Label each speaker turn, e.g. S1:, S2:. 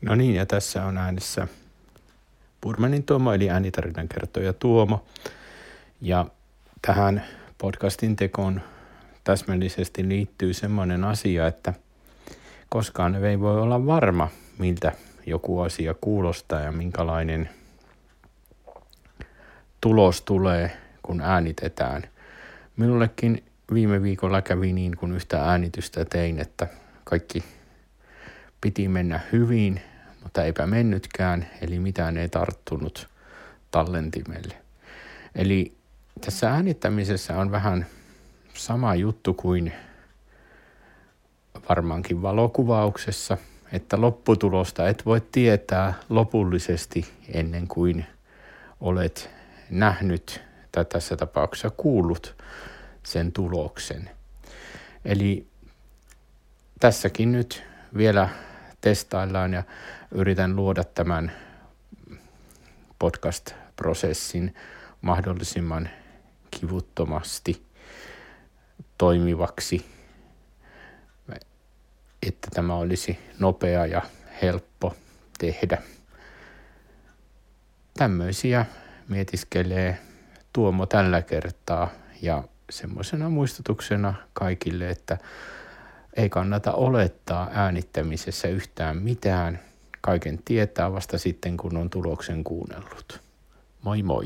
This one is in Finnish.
S1: No niin, ja tässä on äänessä Purmanin Tuomo, eli äänitarinan kertoja Tuomo. Ja tähän podcastin tekoon täsmällisesti liittyy semmoinen asia, että koskaan ei voi olla varma, miltä joku asia kuulostaa ja minkälainen tulos tulee, kun äänitetään. Minullekin viime viikolla kävi niin, kun yhtä äänitystä tein, että kaikki piti mennä hyvin, mutta eipä mennytkään, eli mitään ei tarttunut tallentimelle. Eli tässä äänittämisessä on vähän sama juttu kuin varmaankin valokuvauksessa, että lopputulosta et voi tietää lopullisesti ennen kuin olet nähnyt tai tässä tapauksessa kuullut sen tuloksen. Eli tässäkin nyt vielä testaillaan ja yritän luoda tämän podcast-prosessin mahdollisimman kivuttomasti toimivaksi, että tämä olisi nopea ja helppo tehdä. Tämmöisiä mietiskelee Tuomo tällä kertaa ja semmoisena muistutuksena kaikille, että ei kannata olettaa äänittämisessä yhtään mitään. Kaiken tietää vasta sitten, kun on tuloksen kuunnellut. Moi moi!